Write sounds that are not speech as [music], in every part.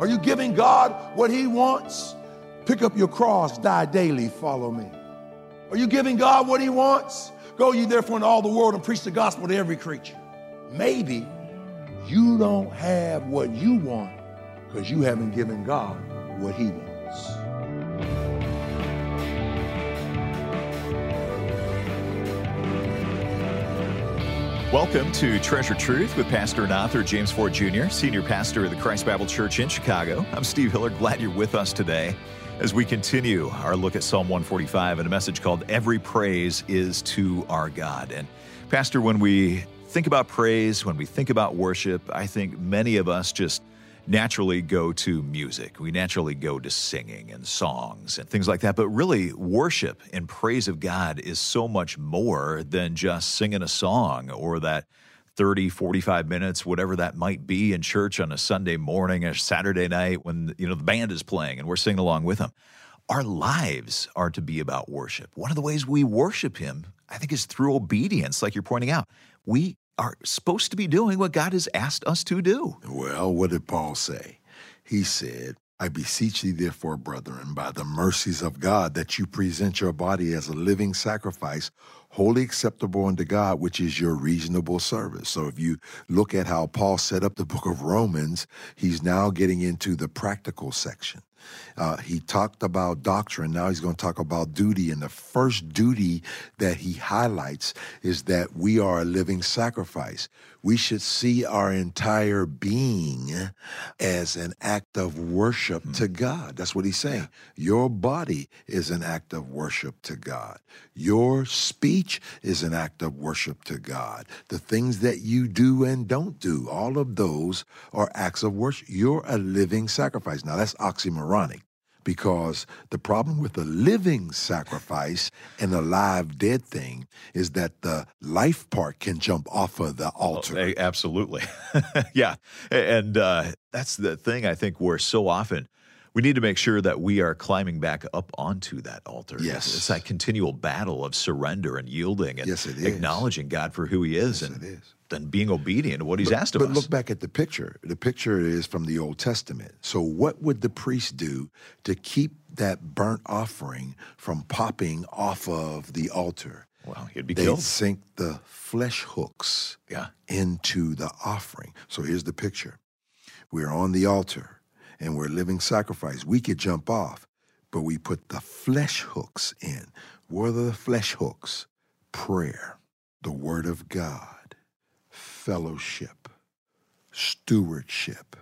Are you giving God what He wants? Pick up your cross, die daily, follow me. Are you giving God what He wants? Go ye therefore into all the world and preach the gospel to every creature. Maybe you don't have what you want because you haven't given God what He wants. Welcome to Treasured Truth with Pastor and author James Ford Jr., Senior Pastor of the Christ Bible Church in Chicago. I'm Steve Hiller. Glad you're with us today as we continue our look at Psalm 145 and a message called Every Praise is to Our God. And, Pastor, when we think about praise, when we think about worship, I think many of us just naturally go to music. We naturally go to singing and songs and things like that. But really, worship and praise of God is so much more than just singing a song or that 30, 45 minutes, whatever that might be in church on a Sunday morning or Saturday night when you know the band is playing and we're singing along with them. Our lives are to be about worship. One of the ways we worship him, I think, is through obedience, like you're pointing out. We are supposed to be doing what God has asked us to do. Well, what did Paul say? He said, I beseech thee, therefore, brethren, by the mercies of God, that you present your body as a living sacrifice, wholly acceptable unto God, which is your reasonable service. So if you look at how Paul set up the book of Romans, he's now getting into the practical section. Uh, he talked about doctrine. Now he's going to talk about duty. And the first duty that he highlights is that we are a living sacrifice. We should see our entire being as an act of worship mm-hmm. to God. That's what he's saying. Your body is an act of worship to God. Your speech is an act of worship to God. The things that you do and don't do, all of those are acts of worship. You're a living sacrifice. Now that's oxymoronic because the problem with the living sacrifice and the live dead thing is that the life part can jump off of the oh, altar. Oh, absolutely. [laughs] yeah. And uh, that's the thing I think we're so often we need to make sure that we are climbing back up onto that altar. Yes. It's, that continual battle of surrender and yielding and yes, acknowledging God for who he is. Yes, and it is and being obedient to what he's but, asked of but us. But look back at the picture. The picture is from the Old Testament. So what would the priest do to keep that burnt offering from popping off of the altar? Well, he'd be They'd killed. sink the flesh hooks yeah. into the offering. So here's the picture. We're on the altar and we're living sacrifice. We could jump off, but we put the flesh hooks in. What are the flesh hooks? Prayer, the word of God fellowship, stewardship,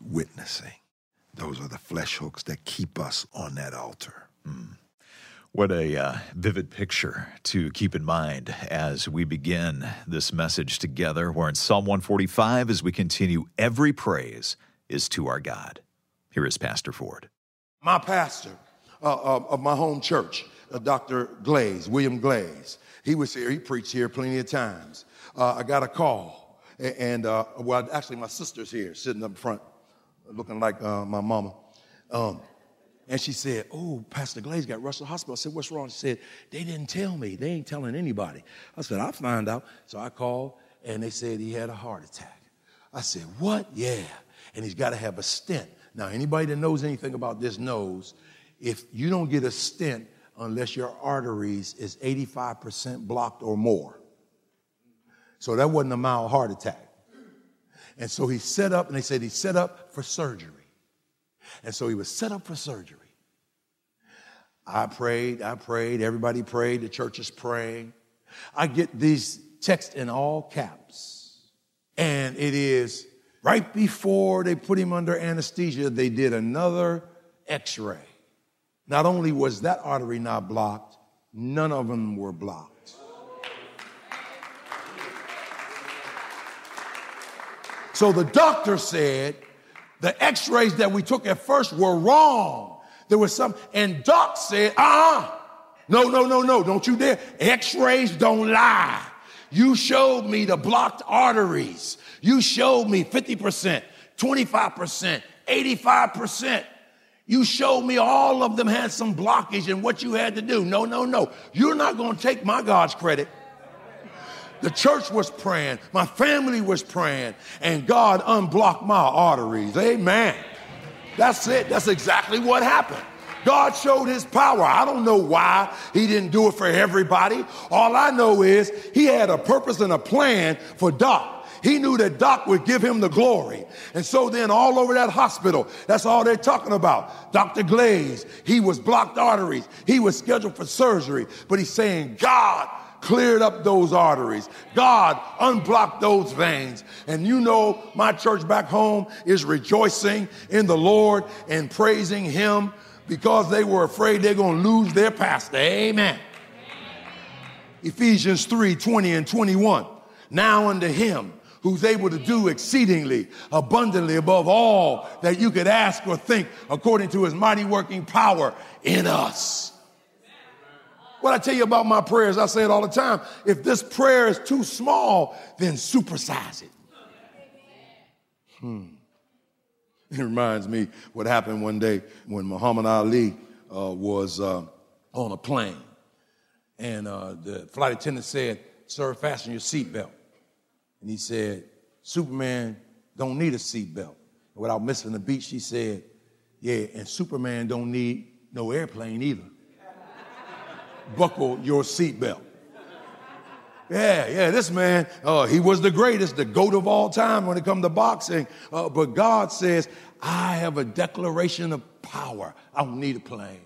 witnessing. Those are the flesh hooks that keep us on that altar. Mm. What a uh, vivid picture to keep in mind as we begin this message together. We're in Psalm 145 as we continue. Every praise is to our God. Here is Pastor Ford. My pastor uh, uh, of my home church, uh, Dr. Glaze, William Glaze, he was here. He preached here plenty of times uh, I got a call. And, uh, well, actually, my sister's here sitting up front, looking like uh, my mama. Um, and she said, Oh, Pastor Glaze got rushed to the hospital. I said, What's wrong? She said, They didn't tell me. They ain't telling anybody. I said, I'll find out. So I called, and they said he had a heart attack. I said, What? Yeah. And he's got to have a stent. Now, anybody that knows anything about this knows if you don't get a stent unless your arteries is 85% blocked or more, so that wasn't a mild heart attack. And so he set up, and they said he set up for surgery. And so he was set up for surgery. I prayed, I prayed, everybody prayed, the church is praying. I get these texts in all caps. And it is right before they put him under anesthesia, they did another x ray. Not only was that artery not blocked, none of them were blocked. So the doctor said the x rays that we took at first were wrong. There was some, and Doc said, uh uh no, no, no, no, don't you dare. X rays don't lie. You showed me the blocked arteries. You showed me 50%, 25%, 85%. You showed me all of them had some blockage and what you had to do. No, no, no. You're not going to take my God's credit. The church was praying, my family was praying, and God unblocked my arteries. Amen. That's it. That's exactly what happened. God showed his power. I don't know why he didn't do it for everybody. All I know is he had a purpose and a plan for Doc. He knew that Doc would give him the glory. And so then all over that hospital, that's all they're talking about. Dr. Glaze, he was blocked arteries. He was scheduled for surgery, but he's saying, God cleared up those arteries. God unblocked those veins. And you know, my church back home is rejoicing in the Lord and praising him because they were afraid they're going to lose their pastor. Amen. Ephesians 3 20 and 21. Now unto him who's able to do exceedingly abundantly above all that you could ask or think according to his mighty working power in us. What I tell you about my prayers, I say it all the time. If this prayer is too small, then supersize it. Hmm. It reminds me what happened one day when Muhammad Ali uh, was uh, on a plane. And uh, the flight attendant said, Sir, fasten your seatbelt. And he said, Superman don't need a seatbelt. Without missing the beat, she said, Yeah, and Superman don't need no airplane either. Buckle your seatbelt. Yeah, yeah, this man, uh, he was the greatest, the GOAT of all time when it comes to boxing. Uh, but God says, I have a declaration of power. I don't need a plane.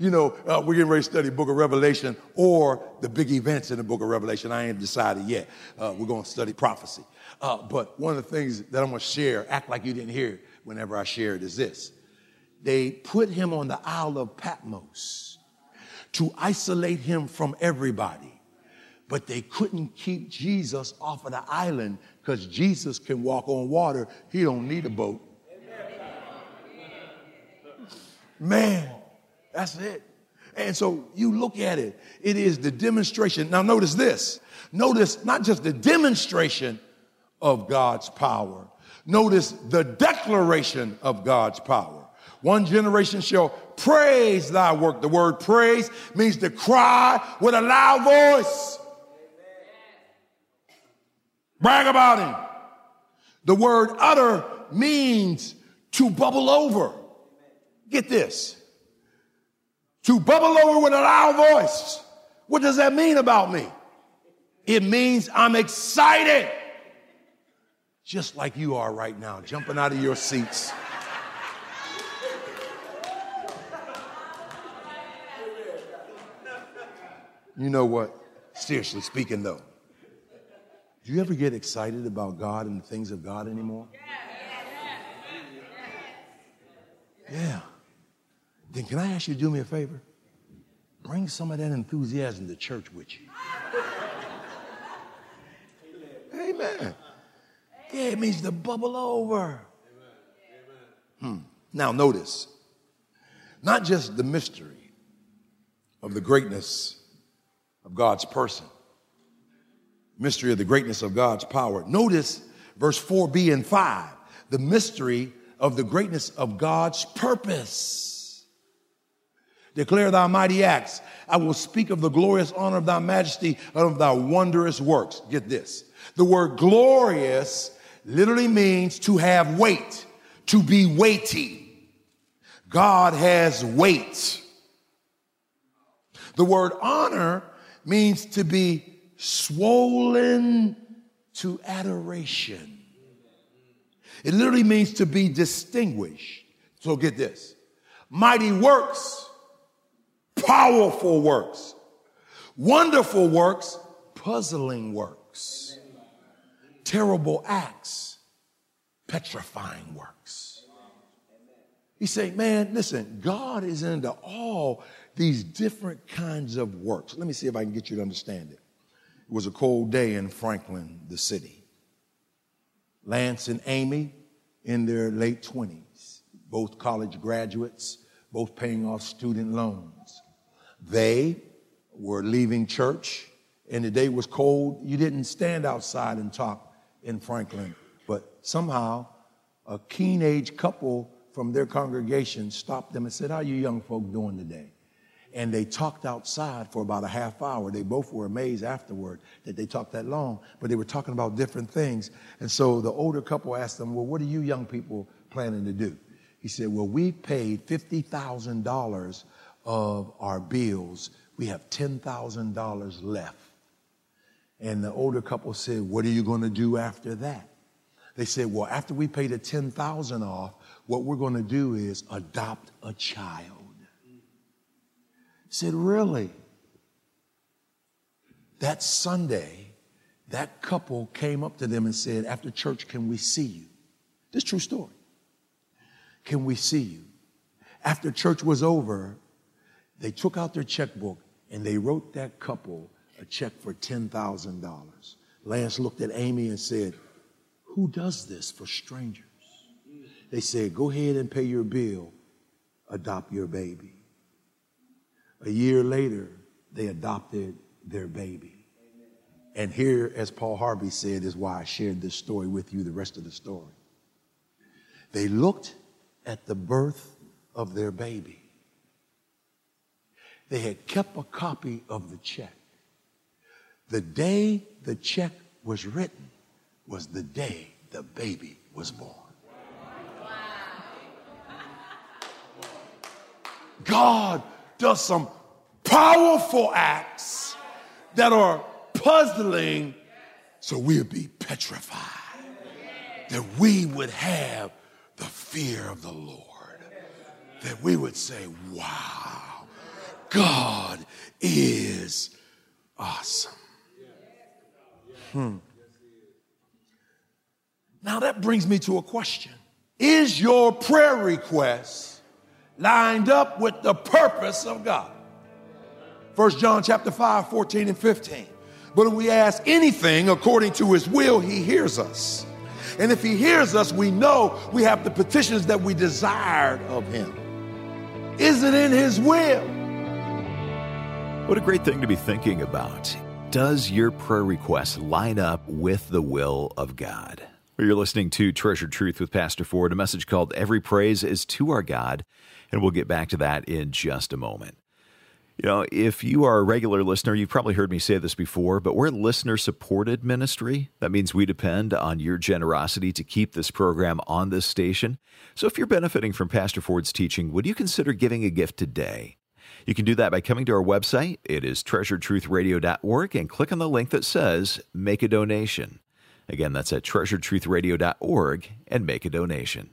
You know, uh, we're getting ready to study book of Revelation or the big events in the book of Revelation. I ain't decided yet. Uh, we're going to study prophecy. Uh, but one of the things that I'm going to share, act like you didn't hear it whenever I share it, is this. They put him on the Isle of Patmos to isolate him from everybody but they couldn't keep Jesus off of the island because Jesus can walk on water. He don't need a boat. Man, that's it. And so you look at it, it is the demonstration. Now, notice this. Notice not just the demonstration of God's power, notice the declaration of God's power. One generation shall praise thy work. The word praise means to cry with a loud voice. Brag about him. The word utter means to bubble over. Get this. To bubble over with a loud voice. What does that mean about me? It means I'm excited. Just like you are right now, jumping out of your seats. You know what? Seriously speaking, though, do you ever get excited about God and the things of God anymore? Yeah. Then can I ask you to do me a favor? Bring some of that enthusiasm to church with you. Amen. Yeah, it means to bubble over. Hmm. Now, notice, not just the mystery of the greatness of God's person, mystery of the greatness of God's power. Notice verse 4b and 5, the mystery of the greatness of God's purpose. Declare thy mighty acts. I will speak of the glorious honor of thy majesty and of thy wondrous works. Get this. The word glorious literally means to have weight, to be weighty. God has weight. The word honor means to be swollen to adoration. It literally means to be distinguished. So get this mighty works, powerful works, wonderful works, puzzling works, terrible acts, petrifying works. He's saying, man, listen, God is into all these different kinds of works. Let me see if I can get you to understand it. It was a cold day in Franklin, the city. Lance and Amy in their late 20s, both college graduates, both paying off student loans. They were leaving church and the day was cold. You didn't stand outside and talk in Franklin, but somehow a keen age couple from their congregation stopped them and said, How are you young folk doing today? And they talked outside for about a half hour. They both were amazed afterward that they talked that long, but they were talking about different things. And so the older couple asked them, Well, what are you young people planning to do? He said, Well, we paid $50,000 of our bills. We have $10,000 left. And the older couple said, What are you going to do after that? They said, Well, after we pay the 10000 off, what we're going to do is adopt a child. Said, Really? That Sunday, that couple came up to them and said, After church, can we see you? This true story. Can we see you? After church was over, they took out their checkbook and they wrote that couple a check for $10,000. Lance looked at Amy and said, Who does this for strangers? They said, Go ahead and pay your bill, adopt your baby. A year later, they adopted their baby. And here, as Paul Harvey said, is why I shared this story with you, the rest of the story. They looked at the birth of their baby. They had kept a copy of the check. The day the check was written was the day the baby was born. God does some powerful acts that are puzzling, so we'll be petrified. That we would have the fear of the Lord. That we would say, wow, God is awesome. Hmm. Now that brings me to a question. Is your prayer request lined up with the purpose of God? First John chapter 5, 14 and 15. But if we ask anything according to his will, he hears us. And if he hears us, we know we have the petitions that we desired of him. Is it in his will? What a great thing to be thinking about. Does your prayer request line up with the will of God? You're listening to Treasured Truth with Pastor Ford, a message called Every Praise is to Our God, and we'll get back to that in just a moment. You know, if you are a regular listener, you've probably heard me say this before, but we're listener supported ministry. That means we depend on your generosity to keep this program on this station. So if you're benefiting from Pastor Ford's teaching, would you consider giving a gift today? You can do that by coming to our website. It is treasuredtruthradio.org and click on the link that says Make a Donation. Again, that's at treasuredtruthradio.org and make a donation.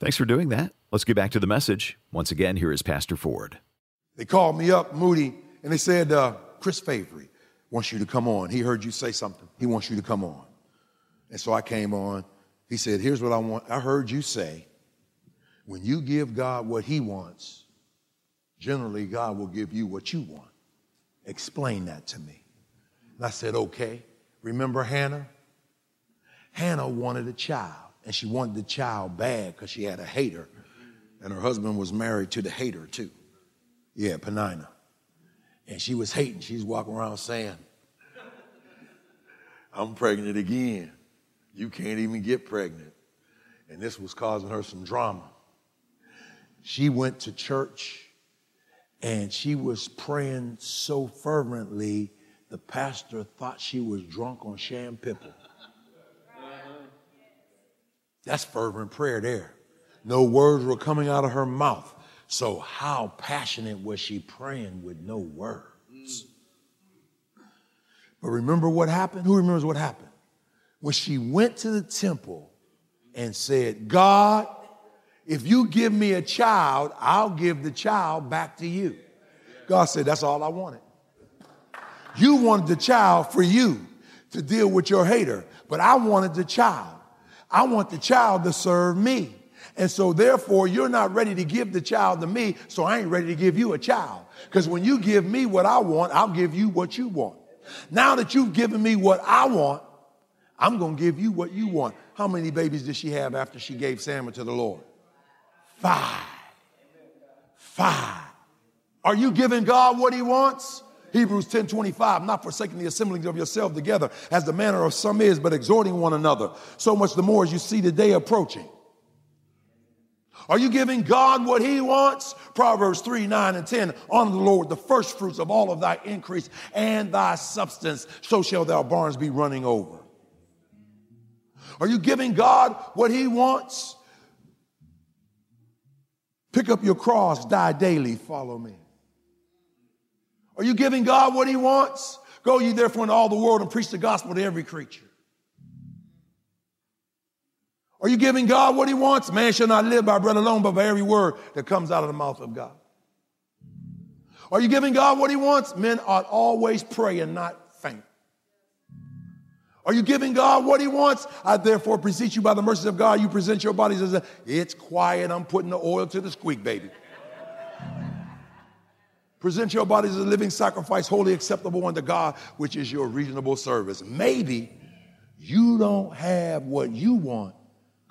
Thanks for doing that. Let's get back to the message. Once again, here is Pastor Ford. They called me up, Moody, and they said, uh, Chris Fabry wants you to come on. He heard you say something. He wants you to come on. And so I came on. He said, Here's what I want. I heard you say, when you give God what He wants, generally God will give you what you want. Explain that to me. And I said, Okay. Remember Hannah? Hannah wanted a child, and she wanted the child bad because she had a hater, and her husband was married to the hater too. Yeah, Peninnah. And she was hating. She's walking around saying, I'm pregnant again. You can't even get pregnant. And this was causing her some drama. She went to church and she was praying so fervently, the pastor thought she was drunk on sham. That's fervent prayer there. No words were coming out of her mouth. So, how passionate was she praying with no words? But remember what happened? Who remembers what happened? When she went to the temple and said, God, if you give me a child, I'll give the child back to you. God said, That's all I wanted. You wanted the child for you to deal with your hater, but I wanted the child. I want the child to serve me. And so therefore, you're not ready to give the child to me, so I ain't ready to give you a child. Because when you give me what I want, I'll give you what you want. Now that you've given me what I want, I'm going to give you what you want. How many babies did she have after she gave Samuel to the Lord? Five. Five. Are you giving God what he wants? Hebrews 10 25, not forsaking the assembling of yourself together as the manner of some is, but exhorting one another. So much the more as you see the day approaching. Are you giving God what he wants? Proverbs 3, 9, and 10. Honor the Lord, the first fruits of all of thy increase and thy substance. So shall thy barns be running over. Are you giving God what he wants? Pick up your cross, die daily, follow me. Are you giving God what he wants? Go ye therefore into all the world and preach the gospel to every creature. Are you giving God what he wants? Man shall not live by bread alone, but by every word that comes out of the mouth of God. Are you giving God what he wants? Men ought always pray and not faint. Are you giving God what he wants? I therefore beseech you by the mercies of God, you present your bodies as a, it's quiet, I'm putting the oil to the squeak, baby. present your bodies as a living sacrifice, wholly acceptable unto God, which is your reasonable service. Maybe you don't have what you want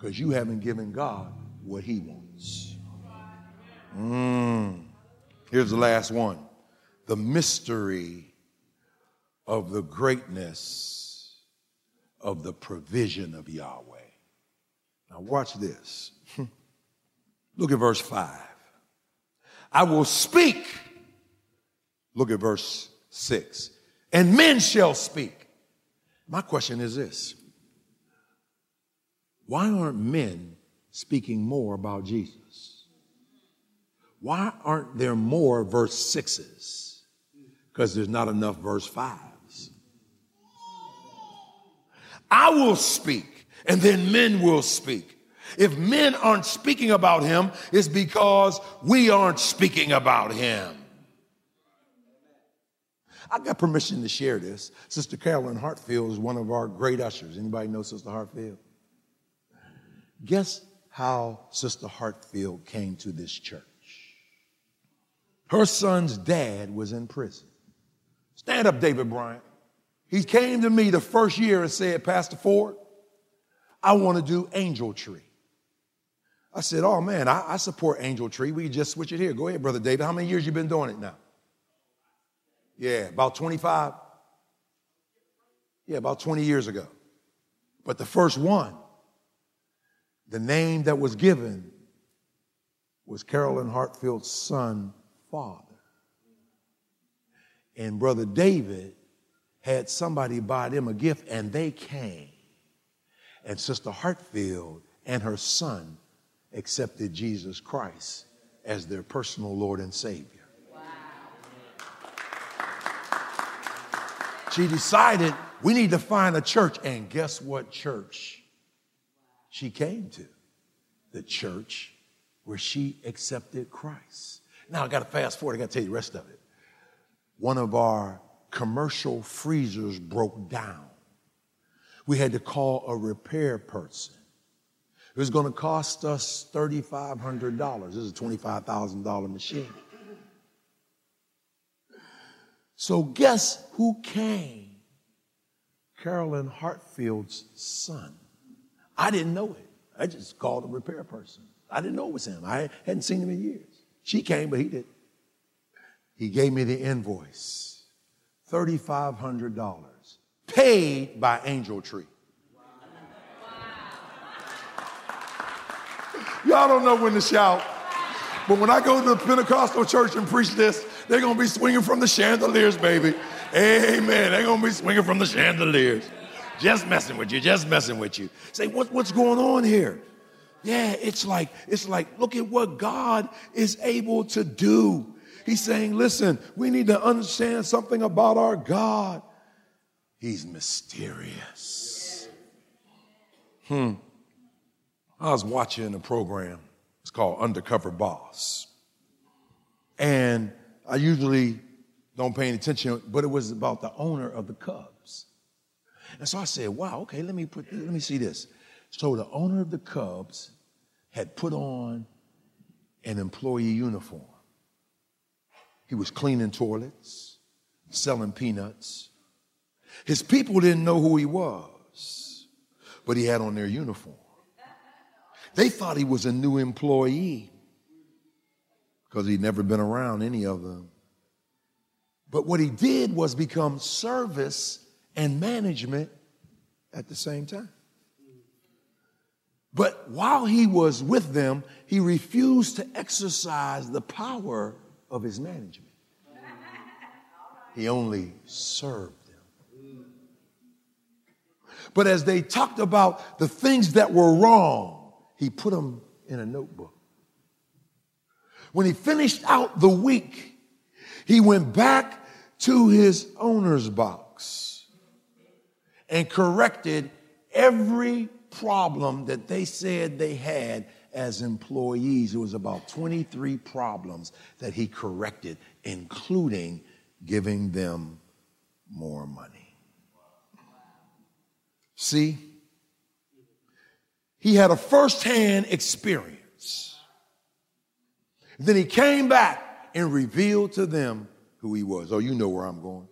because you haven't given God what he wants. Mm. Here's the last one the mystery of the greatness of the provision of Yahweh. Now, watch this. [laughs] Look at verse 5. I will speak. Look at verse 6. And men shall speak. My question is this Why aren't men speaking more about Jesus? Why aren't there more verse 6s? Because there's not enough verse fives. I will speak, and then men will speak. If men aren't speaking about him, it's because we aren't speaking about him. I got permission to share this. Sister Carolyn Hartfield is one of our great ushers. Anybody know Sister Hartfield? Guess how Sister Hartfield came to this church? Her son's dad was in prison. Stand up, David Bryant. He came to me the first year and said, Pastor Ford, I want to do angel tree. I said, Oh man, I, I, support angel tree. We just switch it here. Go ahead, Brother David. How many years you been doing it now? Yeah, about 25. Yeah, about 20 years ago. But the first one, the name that was given was Carolyn Hartfield's son, father. And Brother David had somebody buy them a gift and they came. And Sister Hartfield and her son accepted Jesus Christ as their personal Lord and Savior. Wow. She decided we need to find a church. And guess what church she came to? The church where she accepted Christ. Now I got to fast forward, I got to tell you the rest of it. One of our commercial freezers broke down. We had to call a repair person. It was going to cost us $3,500. This is a $25,000 machine. So, guess who came? Carolyn Hartfield's son. I didn't know it. I just called a repair person. I didn't know it was him. I hadn't seen him in years. She came, but he didn't. He gave me the invoice. $3,500 paid by Angel Tree. Y'all don't know when to shout. But when I go to the Pentecostal church and preach this, they're going to be swinging from the chandeliers, baby. Amen. They're going to be swinging from the chandeliers. Just messing with you, just messing with you. Say, what, what's going on here? Yeah, it's like, it's like, look at what God is able to do. He's saying, listen, we need to understand something about our God. He's mysterious. Hmm. I was watching a program. It's called Undercover Boss. And I usually don't pay any attention, but it was about the owner of the Cubs. And so I said, wow, okay, let me put let me see this. So the owner of the Cubs had put on an employee uniform. He was cleaning toilets, selling peanuts. His people didn't know who he was, but he had on their uniform. They thought he was a new employee because he'd never been around any of them. But what he did was become service and management at the same time. But while he was with them, he refused to exercise the power of his management. He only served them. But as they talked about the things that were wrong, he put them in a notebook. When he finished out the week, he went back to his owner's box and corrected every problem that they said they had as employees. It was about 23 problems that he corrected, including giving them more money. See, he had a firsthand experience. Then he came back and revealed to them who he was. Oh, you know where I'm going.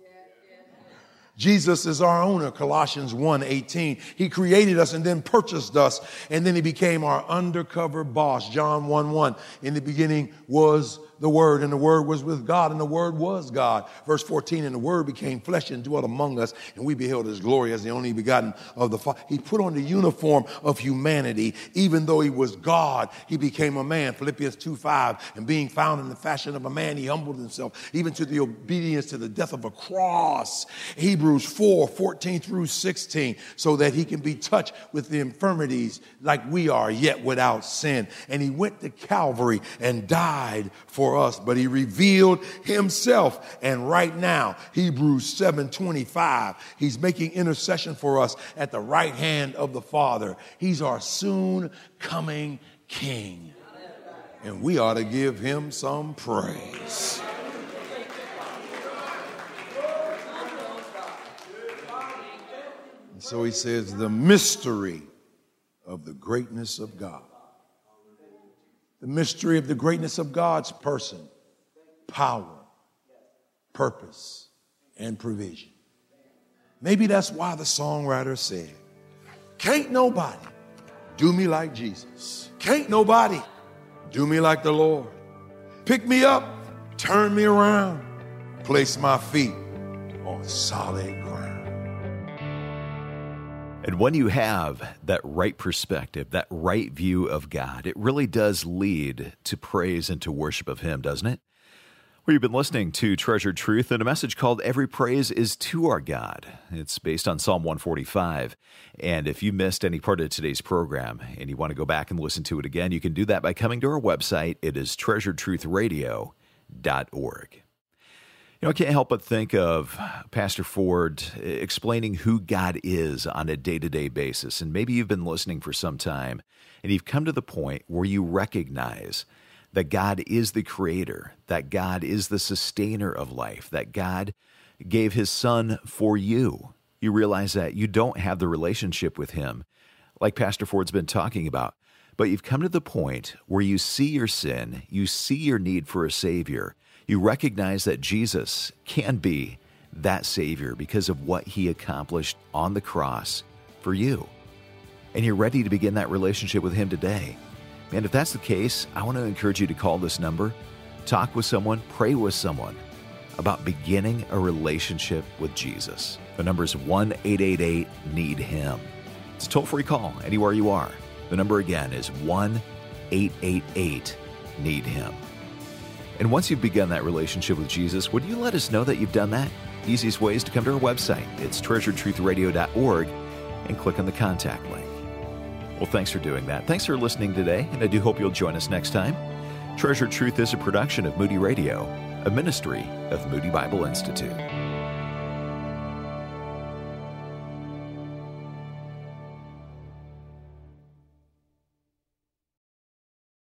Jesus is our owner, Colossians 1 18. He created us and then purchased us, and then he became our undercover boss, John 1 1. In the beginning was the Word, and the Word was with God, and the Word was God. Verse 14, and the Word became flesh and dwelt among us, and we beheld His glory as the only begotten of the Father. He put on the uniform of humanity. Even though He was God, He became a man. Philippians 2 5, and being found in the fashion of a man, He humbled Himself, even to the obedience to the death of a cross. Hebrews 4 14 through 16, so that He can be touched with the infirmities like we are, yet without sin. And He went to Calvary and died for for us, but he revealed himself. And right now, Hebrews 7:25, he's making intercession for us at the right hand of the Father. He's our soon coming king. And we ought to give him some praise. And so he says, the mystery of the greatness of God the mystery of the greatness of God's person, power, purpose, and provision. Maybe that's why the songwriter said, Can't nobody do me like Jesus. Can't nobody do me like the Lord. Pick me up, turn me around, place my feet on solid ground. And when you have that right perspective, that right view of God, it really does lead to praise and to worship of Him, doesn't it? Well, you've been listening to Treasured Truth and a message called Every Praise is to Our God. It's based on Psalm 145. And if you missed any part of today's program and you want to go back and listen to it again, you can do that by coming to our website. It is treasuredtruthradio.org. You know, I can't help but think of Pastor Ford explaining who God is on a day to day basis. And maybe you've been listening for some time and you've come to the point where you recognize that God is the creator, that God is the sustainer of life, that God gave his son for you. You realize that you don't have the relationship with him like Pastor Ford's been talking about. But you've come to the point where you see your sin, you see your need for a Savior, you recognize that Jesus can be that Savior because of what He accomplished on the cross for you. And you're ready to begin that relationship with Him today. And if that's the case, I want to encourage you to call this number, talk with someone, pray with someone about beginning a relationship with Jesus. The number is 1 888 Need Him. It's a toll free call anywhere you are. The number again is 1 888 Need Him. And once you've begun that relationship with Jesus, would you let us know that you've done that? Easiest way is to come to our website. It's treasuredtruthradio.org and click on the contact link. Well, thanks for doing that. Thanks for listening today, and I do hope you'll join us next time. Treasured Truth is a production of Moody Radio, a ministry of Moody Bible Institute.